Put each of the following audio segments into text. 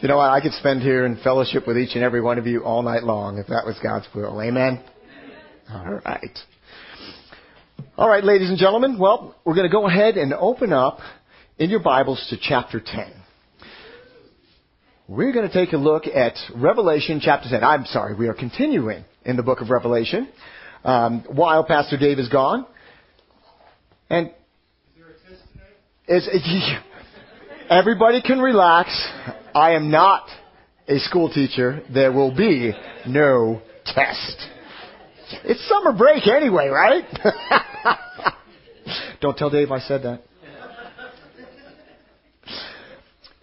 You know what? I could spend here in fellowship with each and every one of you all night long if that was God's will. Amen? All right. All right, ladies and gentlemen. Well, we're going to go ahead and open up in your Bibles to chapter 10. We're going to take a look at Revelation chapter 10. I'm sorry, we are continuing in the book of Revelation um, while Pastor Dave is gone. And is, everybody can relax. I am not a school teacher. There will be no test. It's summer break anyway, right? Don't tell Dave I said that.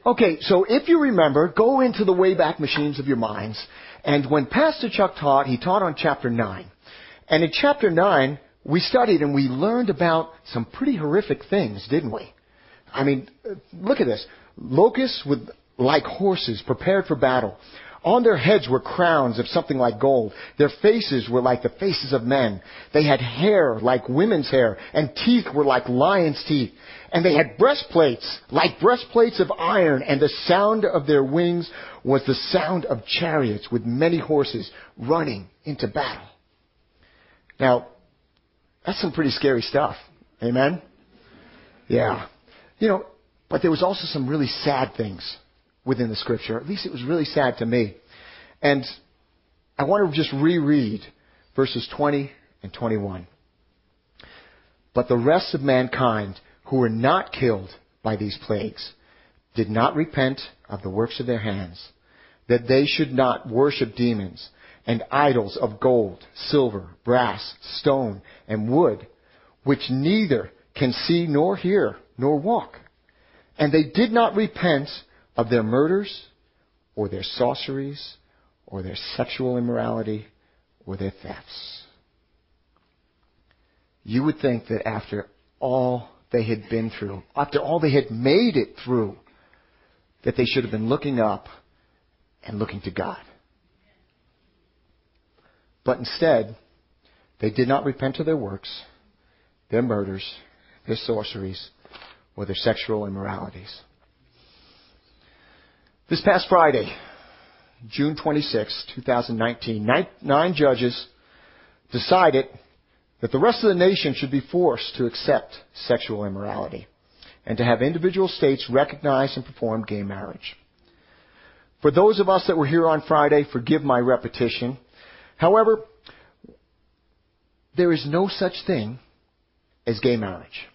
Okay, so if you remember, go into the Wayback Machines of your minds. And when Pastor Chuck taught, he taught on chapter 9. And in chapter 9, we studied and we learned about some pretty horrific things, didn't we? I mean, uh, look at this. Locusts with like horses prepared for battle. On their heads were crowns of something like gold. Their faces were like the faces of men. They had hair like women's hair, and teeth were like lions' teeth. And they had breastplates like breastplates of iron, and the sound of their wings was the sound of chariots with many horses running into battle. Now, that's some pretty scary stuff. Amen? Yeah. You know, but there was also some really sad things within the scripture. At least it was really sad to me. And I want to just reread verses 20 and 21. But the rest of mankind who were not killed by these plagues did not repent of the works of their hands, that they should not worship demons and idols of gold, silver, brass, stone, and wood, which neither can see nor hear nor walk. And they did not repent of their murders, or their sorceries, or their sexual immorality, or their thefts. You would think that after all they had been through, after all they had made it through, that they should have been looking up and looking to God. But instead, they did not repent of their works, their murders, their sorceries, or their sexual immoralities. This past Friday, June 26, 2019, nine, nine judges decided that the rest of the nation should be forced to accept sexual immorality and to have individual states recognize and perform gay marriage. For those of us that were here on Friday, forgive my repetition. However, there is no such thing as gay marriage.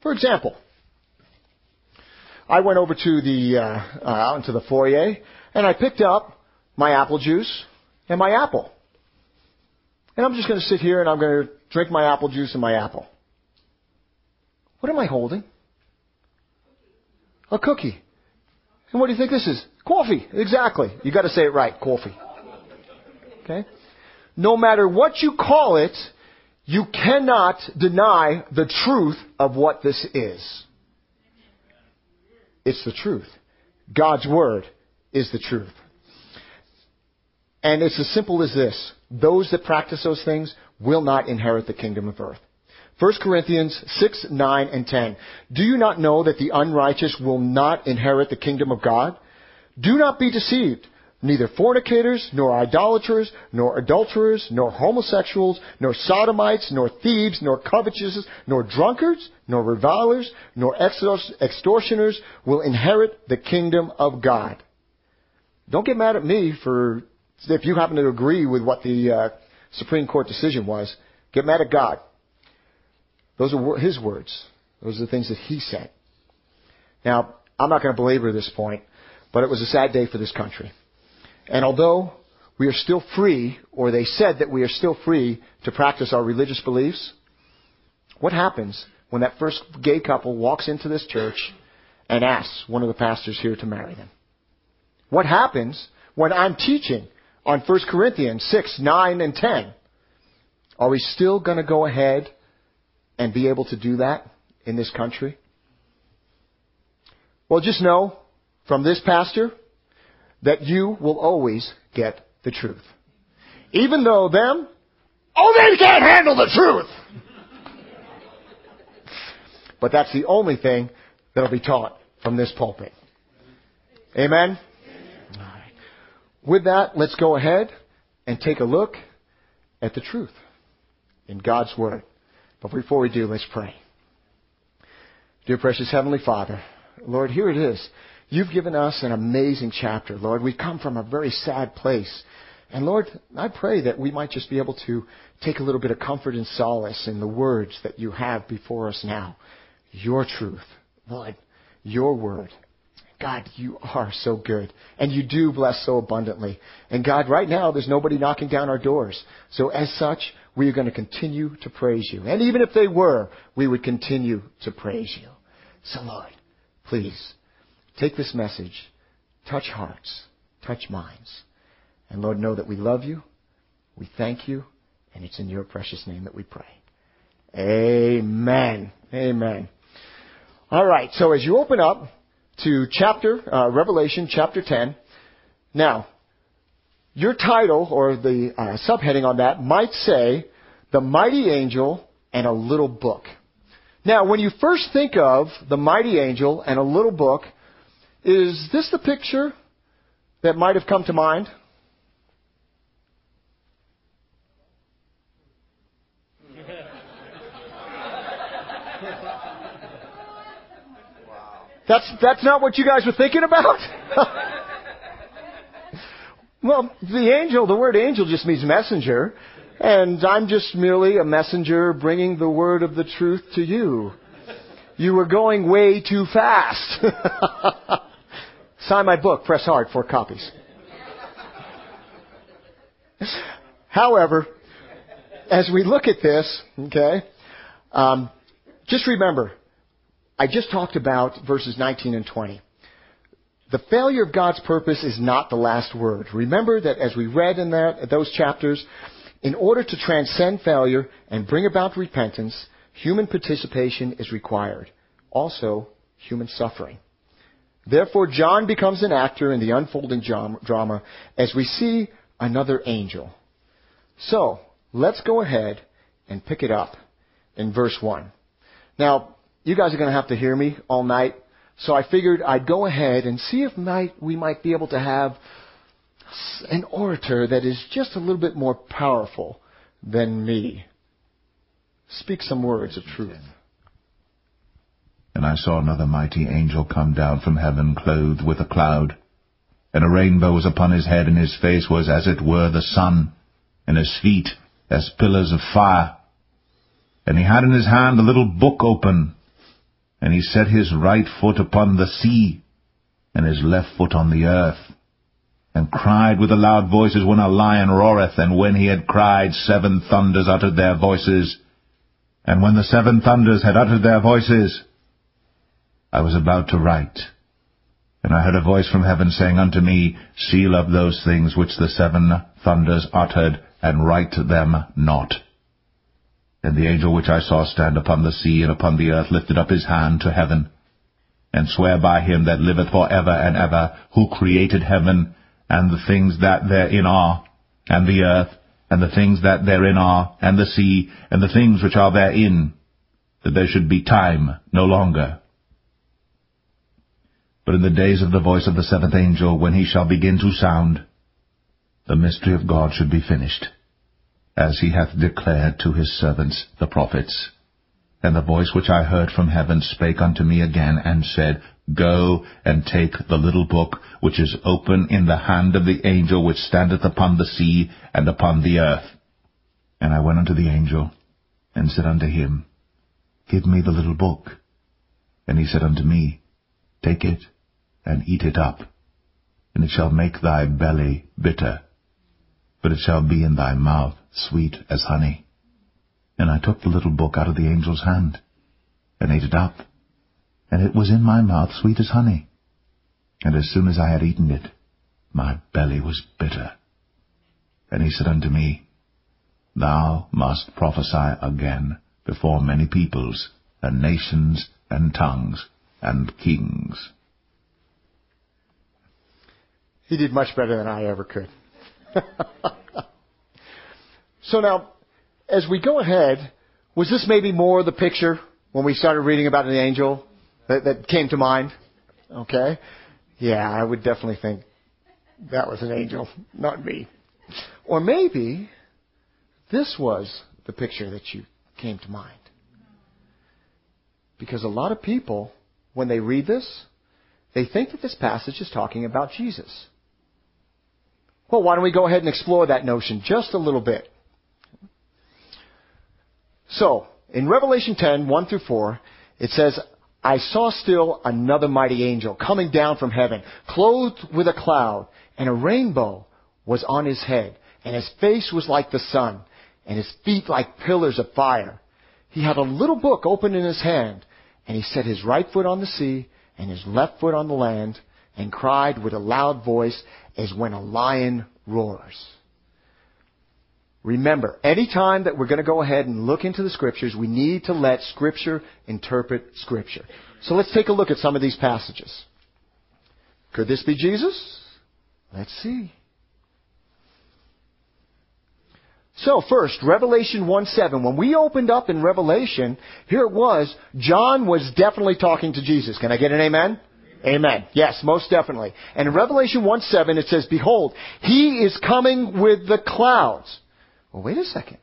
For example, I went over to the uh, uh, out into the foyer and I picked up my apple juice and my apple. And I'm just going to sit here and I'm going to drink my apple juice and my apple. What am I holding? A cookie. And what do you think this is? Coffee. Exactly. You got to say it right. Coffee. Okay? No matter what you call it, you cannot deny the truth of what this is. It's the truth. God's Word is the truth. And it's as simple as this. Those that practice those things will not inherit the kingdom of earth. 1 Corinthians 6, 9, and 10. Do you not know that the unrighteous will not inherit the kingdom of God? Do not be deceived. Neither fornicators, nor idolaters, nor adulterers, nor homosexuals, nor sodomites, nor thieves, nor covetous, nor drunkards, nor revilers, nor extortioners will inherit the kingdom of God. Don't get mad at me for if you happen to agree with what the uh, Supreme Court decision was. Get mad at God. Those are his words. Those are the things that he said. Now, I'm not going to belabor this point, but it was a sad day for this country. And although we are still free, or they said that we are still free to practice our religious beliefs, what happens when that first gay couple walks into this church and asks one of the pastors here to marry them? What happens when I'm teaching on 1 Corinthians 6, 9, and 10? Are we still going to go ahead and be able to do that in this country? Well, just know from this pastor that you will always get the truth. Even though them, oh, they can't handle the truth. but that's the only thing that'll be taught from this pulpit. Amen? With that, let's go ahead and take a look at the truth in God's Word. But before we do, let's pray. Dear precious Heavenly Father, Lord, here it is. You've given us an amazing chapter, Lord. We've come from a very sad place. And Lord, I pray that we might just be able to take a little bit of comfort and solace in the words that you have before us now. Your truth, Lord, your word. God, you are so good. And you do bless so abundantly. And God, right now, there's nobody knocking down our doors. So as such, we are going to continue to praise you. And even if they were, we would continue to praise you. So Lord, please, take this message, touch hearts, touch minds. And Lord, know that we love you, we thank you, and it's in your precious name that we pray. Amen. Amen. All right, so as you open up to chapter, uh, Revelation chapter 10, now, your title or the uh, subheading on that might say, The Mighty Angel and a Little Book. Now, when you first think of the mighty angel and a little book, is this the picture that might have come to mind? That's, that's not what you guys were thinking about? well, the angel, the word angel just means messenger, and I'm just merely a messenger bringing the word of the truth to you. You were going way too fast. Sign my book, press hard, four copies. However, as we look at this, okay, um, just remember, I just talked about verses 19 and 20. The failure of God's purpose is not the last word. Remember that as we read in that, those chapters, in order to transcend failure and bring about repentance, human participation is required. Also, human suffering. Therefore, John becomes an actor in the unfolding drama as we see another angel. So, let's go ahead and pick it up in verse 1. Now, you guys are going to have to hear me all night. So I figured I'd go ahead and see if might, we might be able to have an orator that is just a little bit more powerful than me. Speak some words of truth. And I saw another mighty angel come down from heaven clothed with a cloud. And a rainbow was upon his head, and his face was as it were the sun, and his feet as pillars of fire. And he had in his hand a little book open, and he set his right foot upon the sea, and his left foot on the earth, and cried with a loud voice as when a lion roareth, and when he had cried, seven thunders uttered their voices. And when the seven thunders had uttered their voices, I was about to write. And I heard a voice from heaven saying unto me, Seal up those things which the seven thunders uttered, and write them not. And the angel which I saw stand upon the sea and upon the earth lifted up his hand to heaven, and sware by him that liveth for ever and ever, who created heaven, and the things that therein are, and the earth, and the things that therein are, and the sea, and the things which are therein, that there should be time no longer. But in the days of the voice of the seventh angel, when he shall begin to sound, the mystery of God should be finished as he hath declared to his servants the prophets. And the voice which I heard from heaven spake unto me again, and said, Go and take the little book which is open in the hand of the angel which standeth upon the sea and upon the earth. And I went unto the angel, and said unto him, Give me the little book. And he said unto me, Take it, and eat it up, and it shall make thy belly bitter, but it shall be in thy mouth sweet as honey. And I took the little book out of the angel's hand, and ate it up, and it was in my mouth sweet as honey. And as soon as I had eaten it, my belly was bitter. And he said unto me, Thou must prophesy again before many peoples, and nations, and tongues, and kings. He did much better than I ever could. So now, as we go ahead, was this maybe more the picture when we started reading about an angel that, that came to mind? Okay. Yeah, I would definitely think that was an angel, not me. Or maybe this was the picture that you came to mind. Because a lot of people, when they read this, they think that this passage is talking about Jesus. Well, why don't we go ahead and explore that notion just a little bit? So, in Revelation 10, 1 through 4, it says, I saw still another mighty angel coming down from heaven, clothed with a cloud, and a rainbow was on his head, and his face was like the sun, and his feet like pillars of fire. He had a little book open in his hand, and he set his right foot on the sea, and his left foot on the land, and cried with a loud voice as when a lion roars. Remember, any time that we're going to go ahead and look into the scriptures, we need to let scripture interpret scripture. So let's take a look at some of these passages. Could this be Jesus? Let's see. So first, Revelation 1 7. When we opened up in Revelation, here it was, John was definitely talking to Jesus. Can I get an amen? Amen. Yes, most definitely. And in Revelation 1 7 it says, Behold, he is coming with the clouds. Well, wait a second.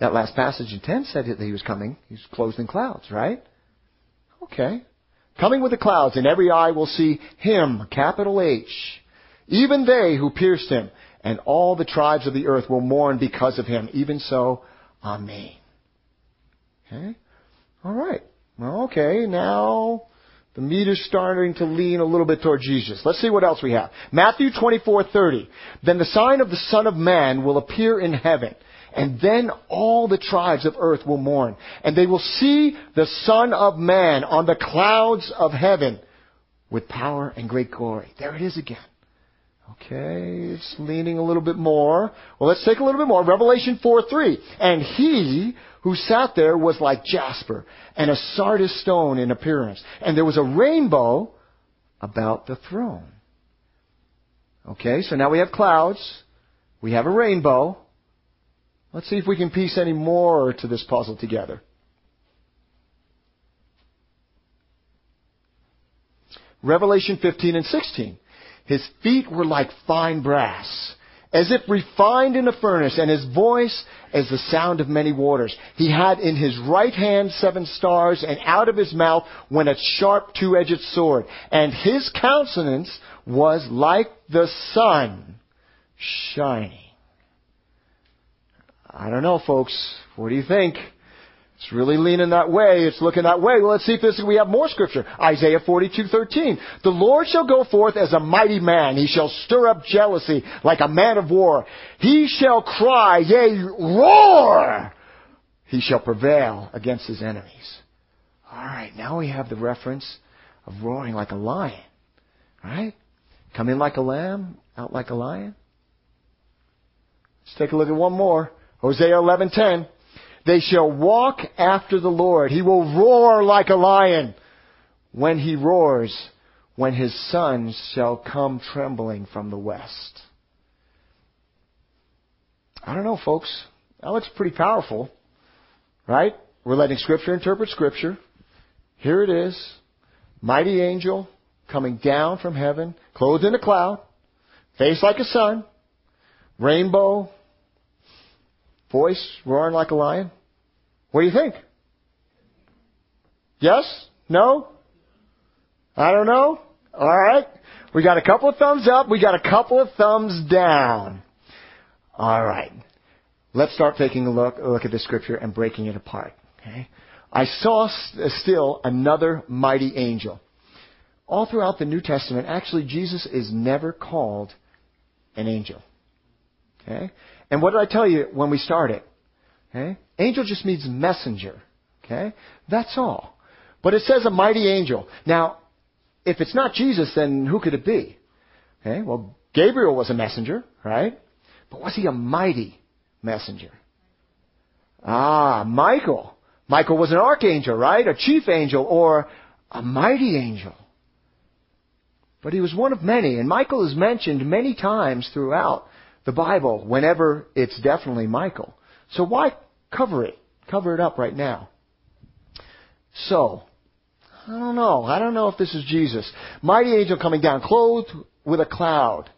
That last passage in 10 said that he was coming. He's clothed in clouds, right? Okay. Coming with the clouds, and every eye will see him, capital H. Even they who pierced him, and all the tribes of the earth will mourn because of him. Even so, Amen. Okay? Alright. Well, okay, now the meter's starting to lean a little bit toward Jesus. Let's see what else we have. Matthew 24:30. Then the sign of the Son of Man will appear in heaven, and then all the tribes of earth will mourn, and they will see the Son of Man on the clouds of heaven with power and great glory. There it is again. Okay, it's leaning a little bit more. Well, let's take a little bit more. Revelation 4 3. And he who sat there was like jasper and a sardis stone in appearance. And there was a rainbow about the throne. Okay, so now we have clouds. We have a rainbow. Let's see if we can piece any more to this puzzle together. Revelation 15 and 16. His feet were like fine brass, as if refined in a furnace, and his voice as the sound of many waters. He had in his right hand seven stars, and out of his mouth went a sharp two-edged sword. And his countenance was like the sun shining. I don't know, folks. What do you think? It's really leaning that way. It's looking that way. Well, let's see if this, we have more scripture. Isaiah 42:13. The Lord shall go forth as a mighty man. He shall stir up jealousy like a man of war. He shall cry, yea, roar. He shall prevail against his enemies. All right, now we have the reference of roaring like a lion. Right? Come in like a lamb, out like a lion. Let's take a look at one more. Hosea 11:10. They shall walk after the Lord. He will roar like a lion when he roars, when his sons shall come trembling from the west. I don't know, folks. That looks pretty powerful, right? We're letting Scripture interpret Scripture. Here it is. Mighty angel coming down from heaven, clothed in a cloud, face like a sun, rainbow, voice roaring like a lion? What do you think? Yes? No? I don't know? Alright. We got a couple of thumbs up. We got a couple of thumbs down. Alright. Let's start taking a look, a look at the scripture and breaking it apart. Okay? I saw uh, still another mighty angel. All throughout the New Testament, actually, Jesus is never called an angel. Okay? And what did I tell you when we started? Okay? Angel just means messenger. Okay? That's all. But it says a mighty angel. Now, if it's not Jesus, then who could it be? Okay? Well, Gabriel was a messenger, right? But was he a mighty messenger? Ah, Michael. Michael was an archangel, right? A chief angel or a mighty angel. But he was one of many, and Michael is mentioned many times throughout the Bible whenever it's definitely Michael. So why cover it? Cover it up right now. So, I don't know. I don't know if this is Jesus. Mighty angel coming down, clothed with a cloud,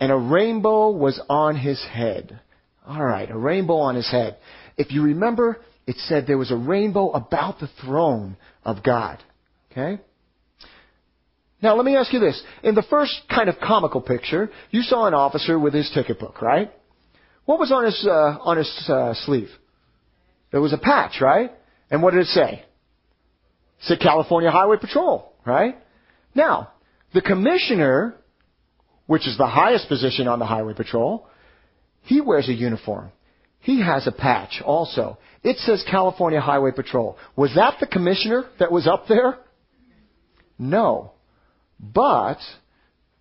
and a rainbow was on his head. All right, a rainbow on his head. If you remember, it said there was a rainbow about the throne of God. Okay? Now let me ask you this. In the first kind of comical picture, you saw an officer with his ticket book, right? What was on his, uh, on his uh, sleeve? There was a patch, right? And what did it say? It said California Highway Patrol, right? Now, the commissioner, which is the highest position on the Highway Patrol, he wears a uniform. He has a patch also. It says California Highway Patrol. Was that the commissioner that was up there? No. But,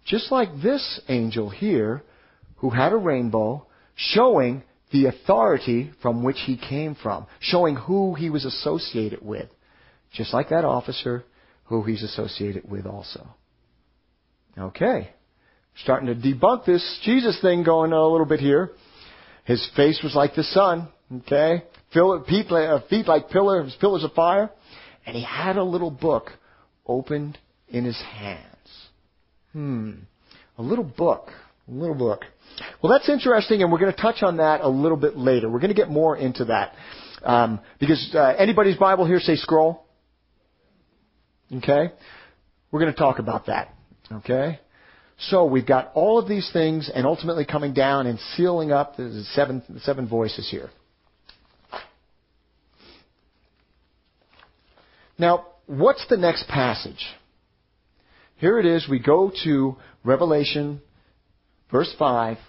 just like this angel here, who had a rainbow, showing the authority from which he came from, showing who he was associated with. Just like that officer who he's associated with also. Okay. Starting to debunk this Jesus thing going a little bit here. His face was like the sun, okay? Feet like uh, pillars, pillars of fire. And he had a little book opened in his hands. Hmm. A little book. A little book. Well, that's interesting, and we're going to touch on that a little bit later. We're going to get more into that. Um, because uh, anybody's Bible here say scroll? Okay? We're going to talk about that. Okay? So we've got all of these things and ultimately coming down and sealing up the seven, the seven voices here. Now, what's the next passage? Here it is. We go to Revelation, verse 5.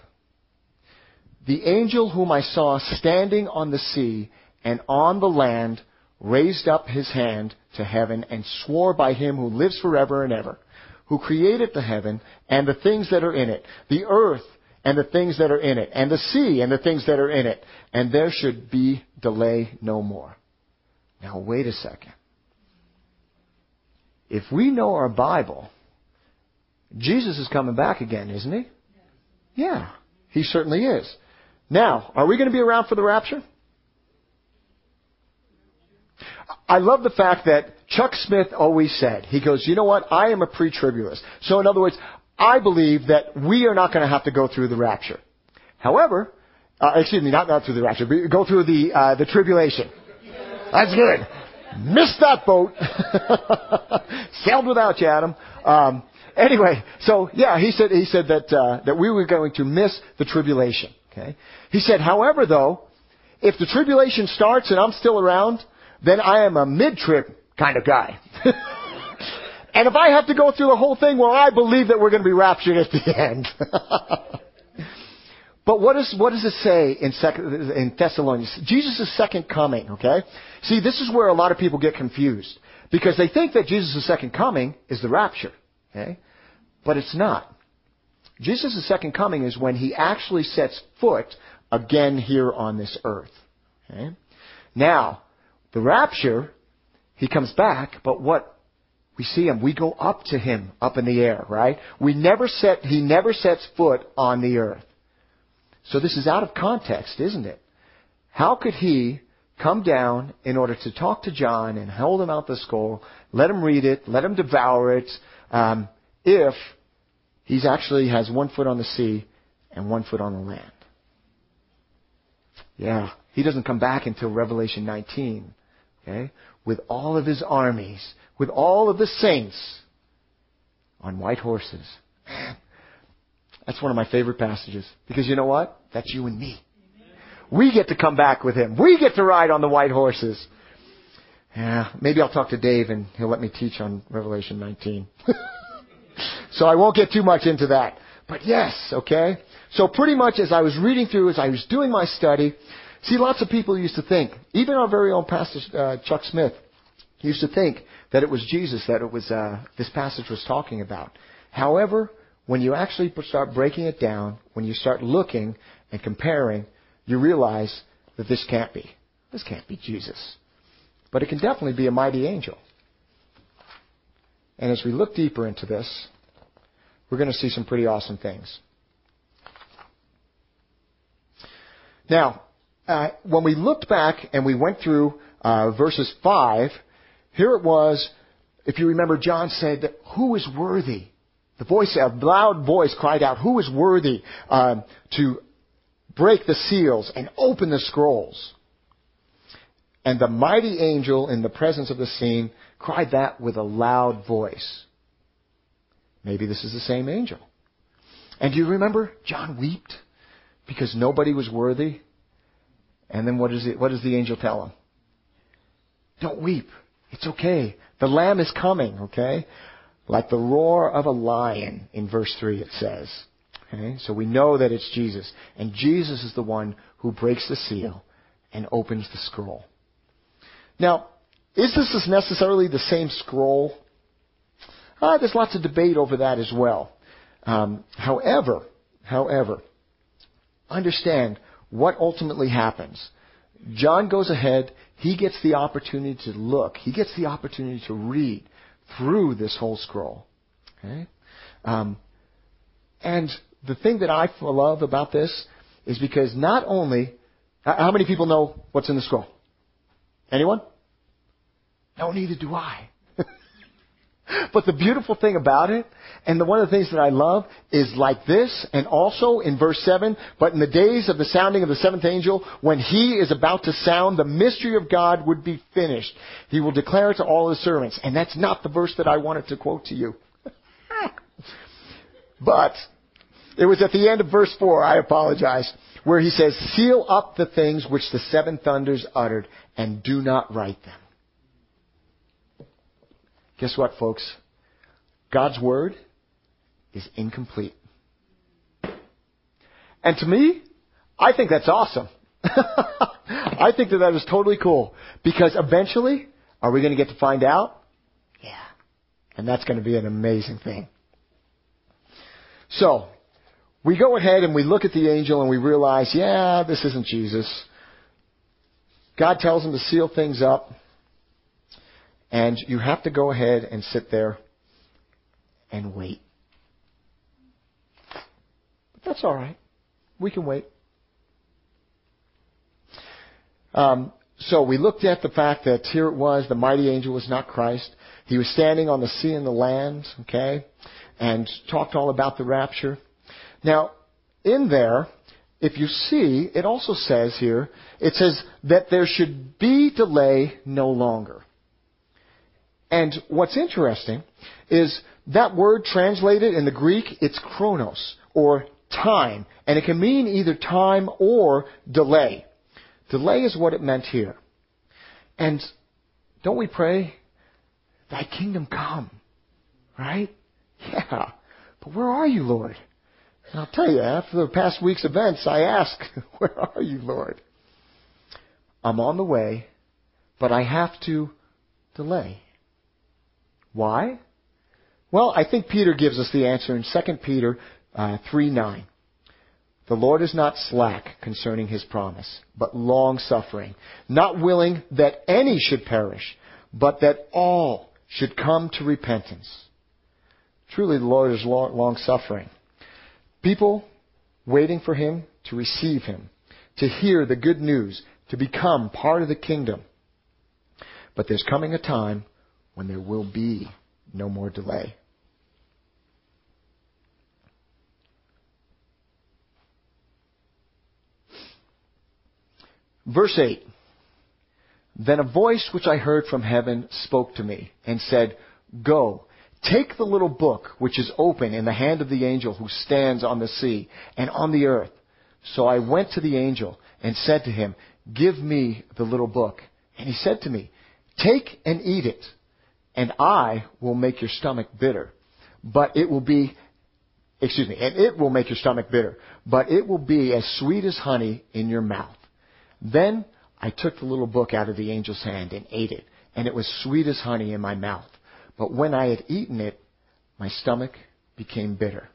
The angel whom I saw standing on the sea and on the land raised up his hand to heaven and swore by him who lives forever and ever, who created the heaven and the things that are in it, the earth and the things that are in it, and the sea and the things that are in it, and there should be delay no more. Now wait a second. If we know our Bible, Jesus is coming back again, isn't he? Yeah, he certainly is. Now, are we going to be around for the rapture? I love the fact that Chuck Smith always said, he goes, you know what? I am a pre-tribulist. So in other words, I believe that we are not going to have to go through the rapture. However, uh, excuse me, not, not through the rapture, but go through the, uh, the tribulation. That's good. Missed that boat. Sailed without you, Adam. Um, anyway, so yeah, he said he said that uh, that we were going to miss the tribulation. Okay. He said, however, though, if the tribulation starts and I'm still around, then I am a mid-trib kind of guy. and if I have to go through the whole thing, well, I believe that we're going to be raptured at the end. but what, is, what does it say in, second, in Thessalonians? Jesus' second coming, okay? See, this is where a lot of people get confused. Because they think that Jesus' second coming is the rapture. Okay? But it's not. Jesus' second coming is when he actually sets foot again here on this earth. Okay? Now, the rapture, he comes back, but what we see him, we go up to him up in the air, right? We never set, he never sets foot on the earth. So this is out of context, isn't it? How could he come down in order to talk to John and hold him out the scroll, let him read it, let him devour it, um, if he's actually has one foot on the sea and one foot on the land. Yeah, he doesn't come back until Revelation 19, okay? With all of his armies, with all of the saints on white horses. That's one of my favorite passages because you know what? That's you and me. We get to come back with him. We get to ride on the white horses. Yeah, maybe I'll talk to Dave and he'll let me teach on Revelation 19. so I won't get too much into that. But yes, okay? So pretty much as I was reading through, as I was doing my study, see, lots of people used to think, even our very own pastor, uh, Chuck Smith, used to think that it was Jesus that it was, uh, this passage was talking about. However, when you actually start breaking it down, when you start looking and comparing, you realize that this can't be. This can't be Jesus. But it can definitely be a mighty angel. And as we look deeper into this, we're going to see some pretty awesome things. Now, uh, when we looked back and we went through uh, verses 5, here it was if you remember, John said, Who is worthy? The voice, a loud voice cried out, Who is worthy um, to break the seals and open the scrolls? And the mighty angel in the presence of the scene cried that with a loud voice. Maybe this is the same angel. And do you remember? John wept because nobody was worthy. And then what, is it, what does the angel tell him? Don't weep. It's okay. The lamb is coming, okay? Like the roar of a lion in verse 3 it says. Okay? So we know that it's Jesus. And Jesus is the one who breaks the seal and opens the scroll. Now, is this necessarily the same scroll? Uh, there's lots of debate over that as well. Um, however, however, understand what ultimately happens. John goes ahead. He gets the opportunity to look. He gets the opportunity to read through this whole scroll. Okay? Um, and the thing that I love about this is because not only, how many people know what's in the scroll? Anyone? No, neither do I. but the beautiful thing about it, and the, one of the things that I love, is like this, and also in verse 7, but in the days of the sounding of the seventh angel, when he is about to sound, the mystery of God would be finished. He will declare it to all his servants. And that's not the verse that I wanted to quote to you. but, it was at the end of verse 4, I apologize, where he says, Seal up the things which the seven thunders uttered, and do not write them. Guess what, folks? God's Word is incomplete. And to me, I think that's awesome. I think that that is totally cool. Because eventually, are we going to get to find out? Yeah. And that's going to be an amazing thing. So, we go ahead and we look at the angel and we realize, yeah, this isn't Jesus. God tells him to seal things up. And you have to go ahead and sit there and wait. But that's all right. We can wait. Um, so we looked at the fact that here it was, the mighty angel was not Christ. He was standing on the sea and the land, okay, and talked all about the rapture. Now, in there, if you see, it also says here, it says that there should be delay no longer. And what's interesting is that word translated in the Greek, it's chronos, or time. And it can mean either time or delay. Delay is what it meant here. And don't we pray, Thy kingdom come? Right? Yeah. But where are you, Lord? And I'll tell you, after the past week's events, I ask, Where are you, Lord? I'm on the way, but I have to delay. Why? Well, I think Peter gives us the answer in 2 Peter uh, 3 9. The Lord is not slack concerning his promise, but long suffering, not willing that any should perish, but that all should come to repentance. Truly, the Lord is long suffering. People waiting for him to receive him, to hear the good news, to become part of the kingdom. But there's coming a time when there will be no more delay. Verse 8. Then a voice which I heard from heaven spoke to me and said, Go, take the little book which is open in the hand of the angel who stands on the sea and on the earth. So I went to the angel and said to him, Give me the little book. And he said to me, Take and eat it and I will make your stomach bitter. But it will be, excuse me, and it will make your stomach bitter. But it will be as sweet as honey in your mouth. Then I took the little book out of the angel's hand and ate it, and it was sweet as honey in my mouth. But when I had eaten it, my stomach became bitter.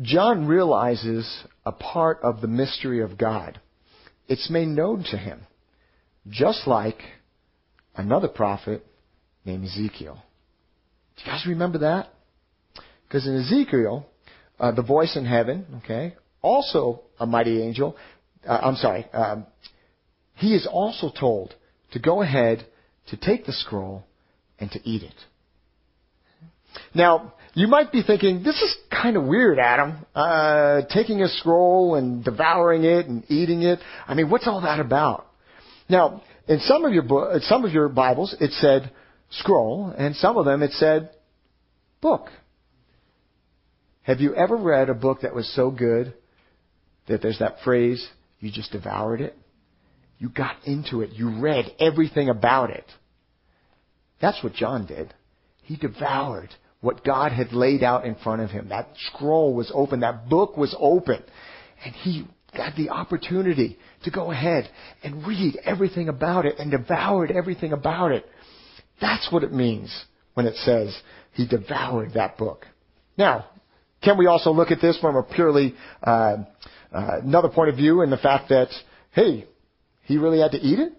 John realizes a part of the mystery of God. It's made known to him. Just like another prophet named Ezekiel. Do you guys remember that? Because in Ezekiel, uh, the voice in heaven, okay, also a mighty angel, uh, I'm sorry, um, he is also told to go ahead to take the scroll and to eat it. Now, you might be thinking, this is kind of weird, Adam. Uh, taking a scroll and devouring it and eating it. I mean, what's all that about? Now, in some of your bo- some of your Bibles, it said scroll, and some of them it said book. Have you ever read a book that was so good that there's that phrase, you just devoured it? You got into it. You read everything about it. That's what John did. He devoured what God had laid out in front of him. That scroll was open. That book was open. And he got the opportunity to go ahead and read everything about it and devoured everything about it. That's what it means when it says he devoured that book. Now, can we also look at this from a purely uh, uh, another point of view in the fact that, hey, he really had to eat it?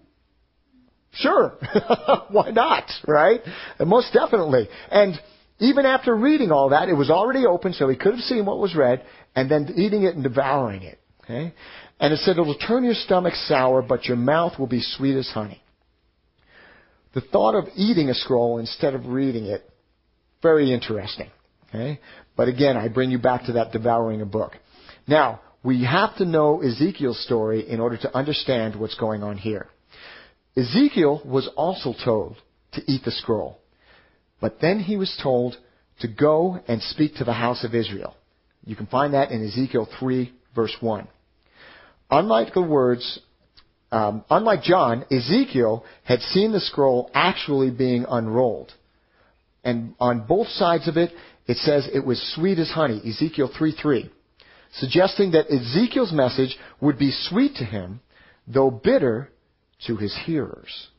Sure. Why not? Right? And most definitely. And even after reading all that, it was already open, so he could have seen what was read, and then eating it and devouring it. Okay? And it said it'll turn your stomach sour, but your mouth will be sweet as honey. The thought of eating a scroll instead of reading it, very interesting. Okay? But again, I bring you back to that devouring a book. Now, we have to know Ezekiel's story in order to understand what's going on here. Ezekiel was also told to eat the scroll. But then he was told to go and speak to the house of Israel. You can find that in Ezekiel 3 verse 1. Unlike the words, um, unlike John, Ezekiel had seen the scroll actually being unrolled. And on both sides of it, it says it was sweet as honey, Ezekiel 3 3, suggesting that Ezekiel's message would be sweet to him, though bitter to his hearers.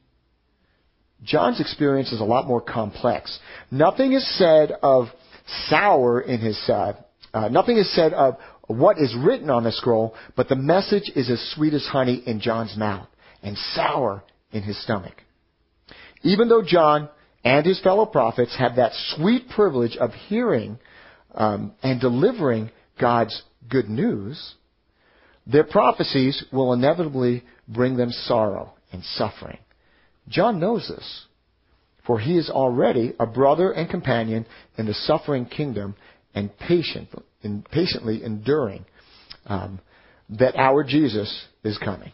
John's experience is a lot more complex. Nothing is said of sour in his, uh, uh, nothing is said of what is written on the scroll, but the message is as sweet as honey in John's mouth and sour in his stomach. Even though John and his fellow prophets have that sweet privilege of hearing um, and delivering God's good news, their prophecies will inevitably bring them sorrow and suffering. John knows this, for he is already a brother and companion in the suffering kingdom and patient, patiently enduring um, that our Jesus is coming.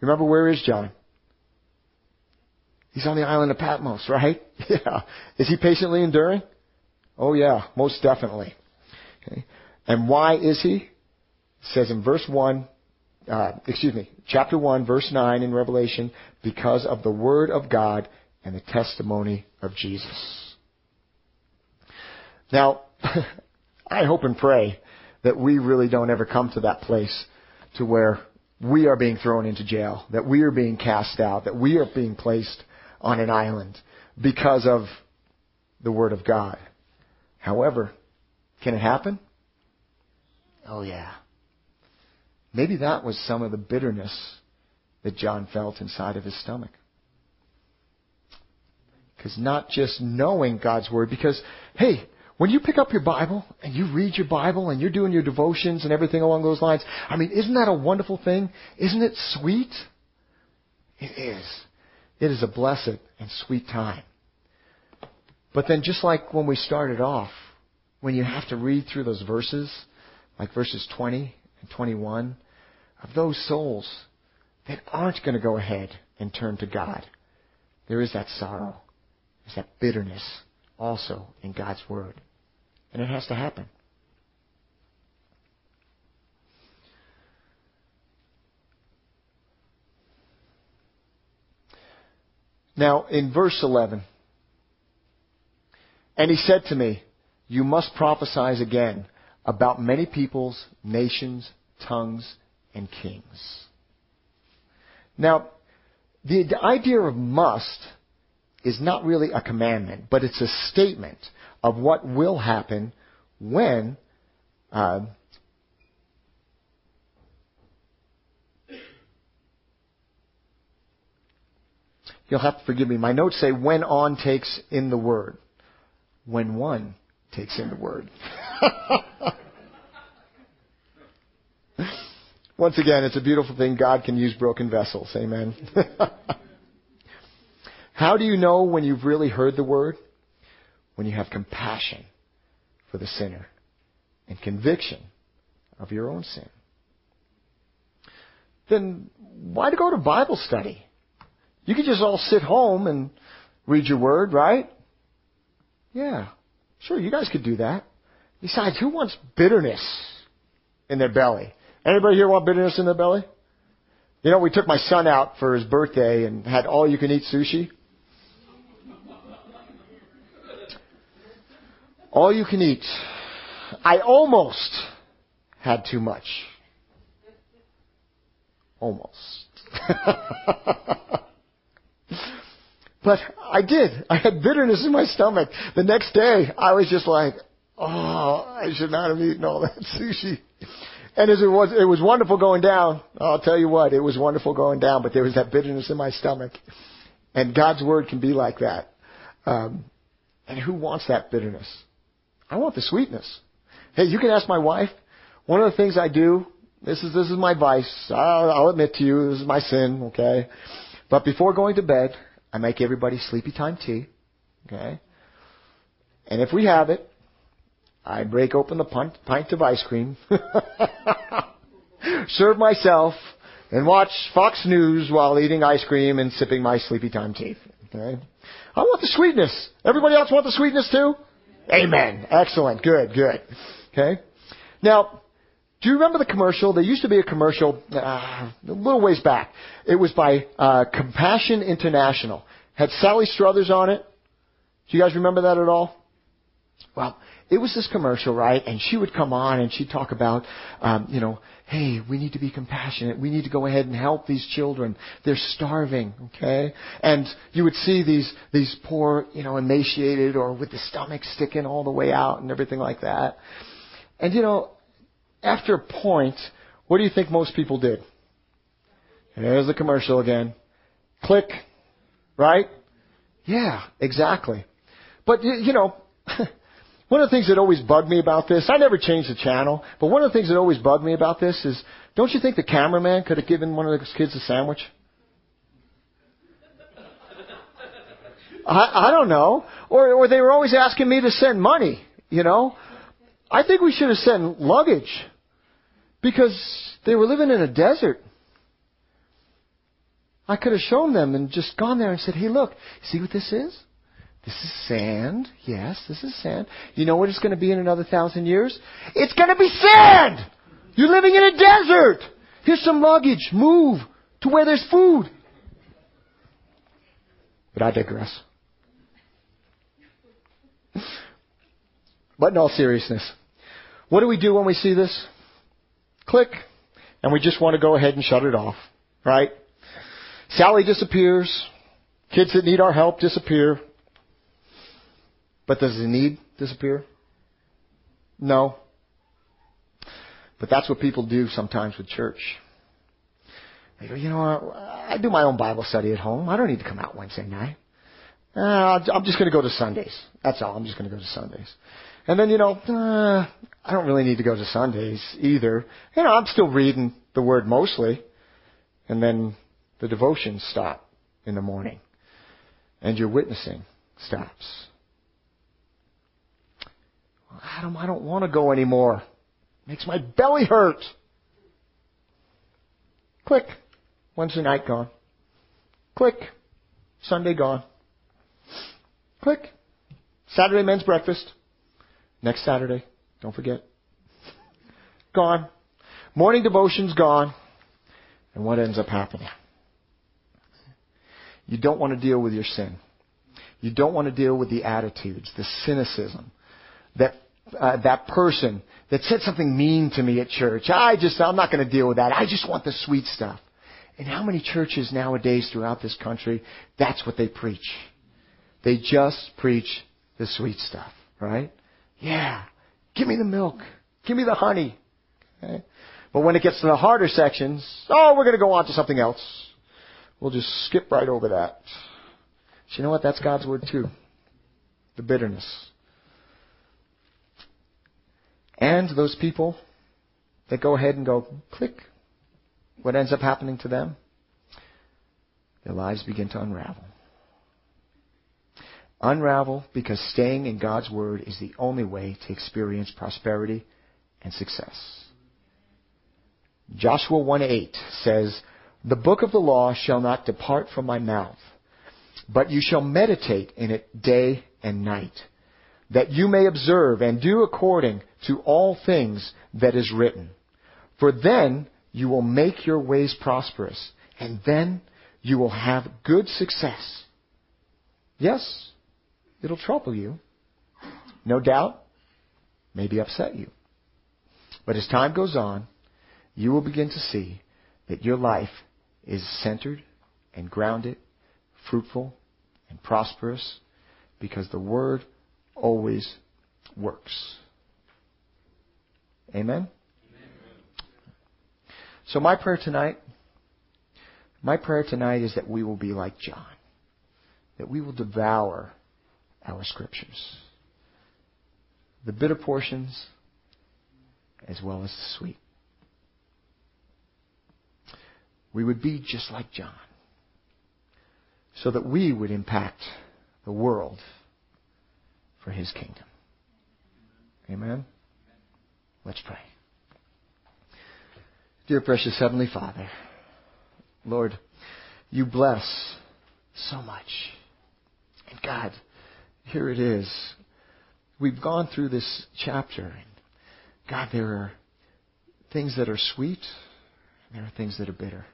Remember, where is John? He's on the island of Patmos, right? Yeah. Is he patiently enduring? Oh yeah, most definitely. Okay. And why is he? It says in verse 1, uh, excuse me, chapter 1, verse 9 in Revelation, because of the Word of God and the testimony of Jesus. Now, I hope and pray that we really don't ever come to that place to where we are being thrown into jail, that we are being cast out, that we are being placed on an island because of the Word of God. However, can it happen? Oh yeah. Maybe that was some of the bitterness that John felt inside of his stomach. Because not just knowing God's Word, because, hey, when you pick up your Bible and you read your Bible and you're doing your devotions and everything along those lines, I mean, isn't that a wonderful thing? Isn't it sweet? It is. It is a blessed and sweet time. But then just like when we started off, when you have to read through those verses, like verses 20 and 21, of those souls that aren't going to go ahead and turn to God. There is that sorrow. There's that bitterness also in God's Word. And it has to happen. Now, in verse 11, and he said to me, You must prophesy again about many peoples, nations, tongues, and kings. Now, the, the idea of must is not really a commandment, but it's a statement of what will happen when uh, You'll have to forgive me. My notes say when on takes in the word. When one takes in the word. Once again, it's a beautiful thing. God can use broken vessels. Amen. How do you know when you've really heard the word? When you have compassion for the sinner and conviction of your own sin. Then why to go to Bible study? You could just all sit home and read your word, right? Yeah. Sure, you guys could do that. Besides, who wants bitterness in their belly? Anybody here want bitterness in their belly? You know, we took my son out for his birthday and had all you can eat sushi. All you can eat. I almost had too much. Almost. but I did. I had bitterness in my stomach. The next day, I was just like, oh, I should not have eaten all that sushi. And as it was, it was wonderful going down. I'll tell you what, it was wonderful going down, but there was that bitterness in my stomach. And God's word can be like that. Um, and who wants that bitterness? I want the sweetness. Hey, you can ask my wife. One of the things I do, this is this is my vice. I'll, I'll admit to you, this is my sin. Okay, but before going to bed, I make everybody sleepy time tea. Okay, and if we have it, I break open the pint, pint of ice cream, serve myself, and watch Fox News while eating ice cream and sipping my sleepy time tea. Okay? I want the sweetness. Everybody else want the sweetness too? Amen. Excellent. Good, good. Okay? Now, do you remember the commercial? There used to be a commercial uh, a little ways back. It was by uh, Compassion International. Had Sally Struthers on it. Do you guys remember that at all? Well, it was this commercial, right? And she would come on and she'd talk about, um, you know, hey, we need to be compassionate. We need to go ahead and help these children. They're starving, okay? And you would see these these poor, you know, emaciated or with the stomach sticking all the way out and everything like that. And you know, after a point, what do you think most people did? There's the commercial again. Click, right? Yeah, exactly. But you know. One of the things that always bugged me about this, I never changed the channel, but one of the things that always bugged me about this is, don't you think the cameraman could have given one of those kids a sandwich? I, I don't know. Or, or they were always asking me to send money, you know? I think we should have sent luggage because they were living in a desert. I could have shown them and just gone there and said, hey, look, see what this is? This is sand. Yes, this is sand. You know what it's going to be in another thousand years? It's going to be sand! You're living in a desert! Here's some luggage. Move to where there's food. But I digress. But in all seriousness, what do we do when we see this? Click. And we just want to go ahead and shut it off. Right? Sally disappears. Kids that need our help disappear. But does the need disappear? No. But that's what people do sometimes with church. They go, you know, I do my own Bible study at home. I don't need to come out Wednesday night. Uh, I'm just going to go to Sundays. That's all. I'm just going to go to Sundays. And then, you know, uh, I don't really need to go to Sundays either. You know, I'm still reading the Word mostly. And then the devotions stop in the morning. And your witnessing stops. Adam, I don't want to go anymore. Makes my belly hurt. Click. Wednesday night gone. Click. Sunday gone. Click. Saturday men's breakfast. Next Saturday. Don't forget. Gone. Morning devotion's gone. And what ends up happening? You don't want to deal with your sin. You don't want to deal with the attitudes, the cynicism, that uh, that person that said something mean to me at church. I just, I'm not going to deal with that. I just want the sweet stuff. And how many churches nowadays throughout this country, that's what they preach. They just preach the sweet stuff, right? Yeah. Give me the milk. Give me the honey. Okay? But when it gets to the harder sections, oh, we're going to go on to something else. We'll just skip right over that. But you know what? That's God's word too. The bitterness. And those people that go ahead and go click, what ends up happening to them? Their lives begin to unravel. Unravel because staying in God's Word is the only way to experience prosperity and success. Joshua 1:8 says, "The book of the law shall not depart from my mouth, but you shall meditate in it day and night, that you may observe and do according to all things that is written. For then you will make your ways prosperous, and then you will have good success." Yes, it'll trouble you. No doubt, maybe upset you. But as time goes on, you will begin to see that your life is centered and grounded, fruitful and prosperous, because the Word always works. Amen? Amen? So my prayer tonight, my prayer tonight is that we will be like John. That we will devour our scriptures. The bitter portions as well as the sweet. We would be just like John. So that we would impact the world for his kingdom. Amen? Let's pray. Dear precious Heavenly Father, Lord, you bless so much. And God, here it is. We've gone through this chapter, and God, there are things that are sweet, and there are things that are bitter.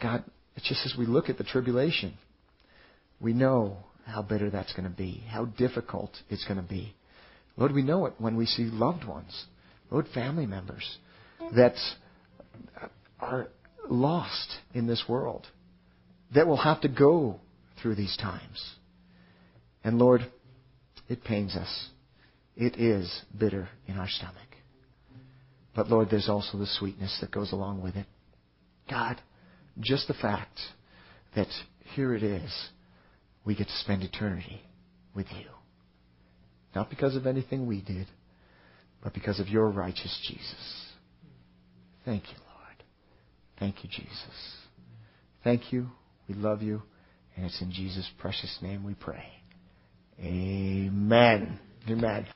God, it's just as we look at the tribulation, we know how bitter that's going to be, how difficult it's going to be. Lord, we know it when we see loved ones, Lord, family members that are lost in this world, that will have to go through these times. And Lord, it pains us. It is bitter in our stomach. But Lord, there's also the sweetness that goes along with it. God, just the fact that here it is, we get to spend eternity with you. Not because of anything we did, but because of your righteous Jesus. Thank you, Lord. Thank you, Jesus. Thank you. We love you. And it's in Jesus' precious name we pray. Amen. Amen.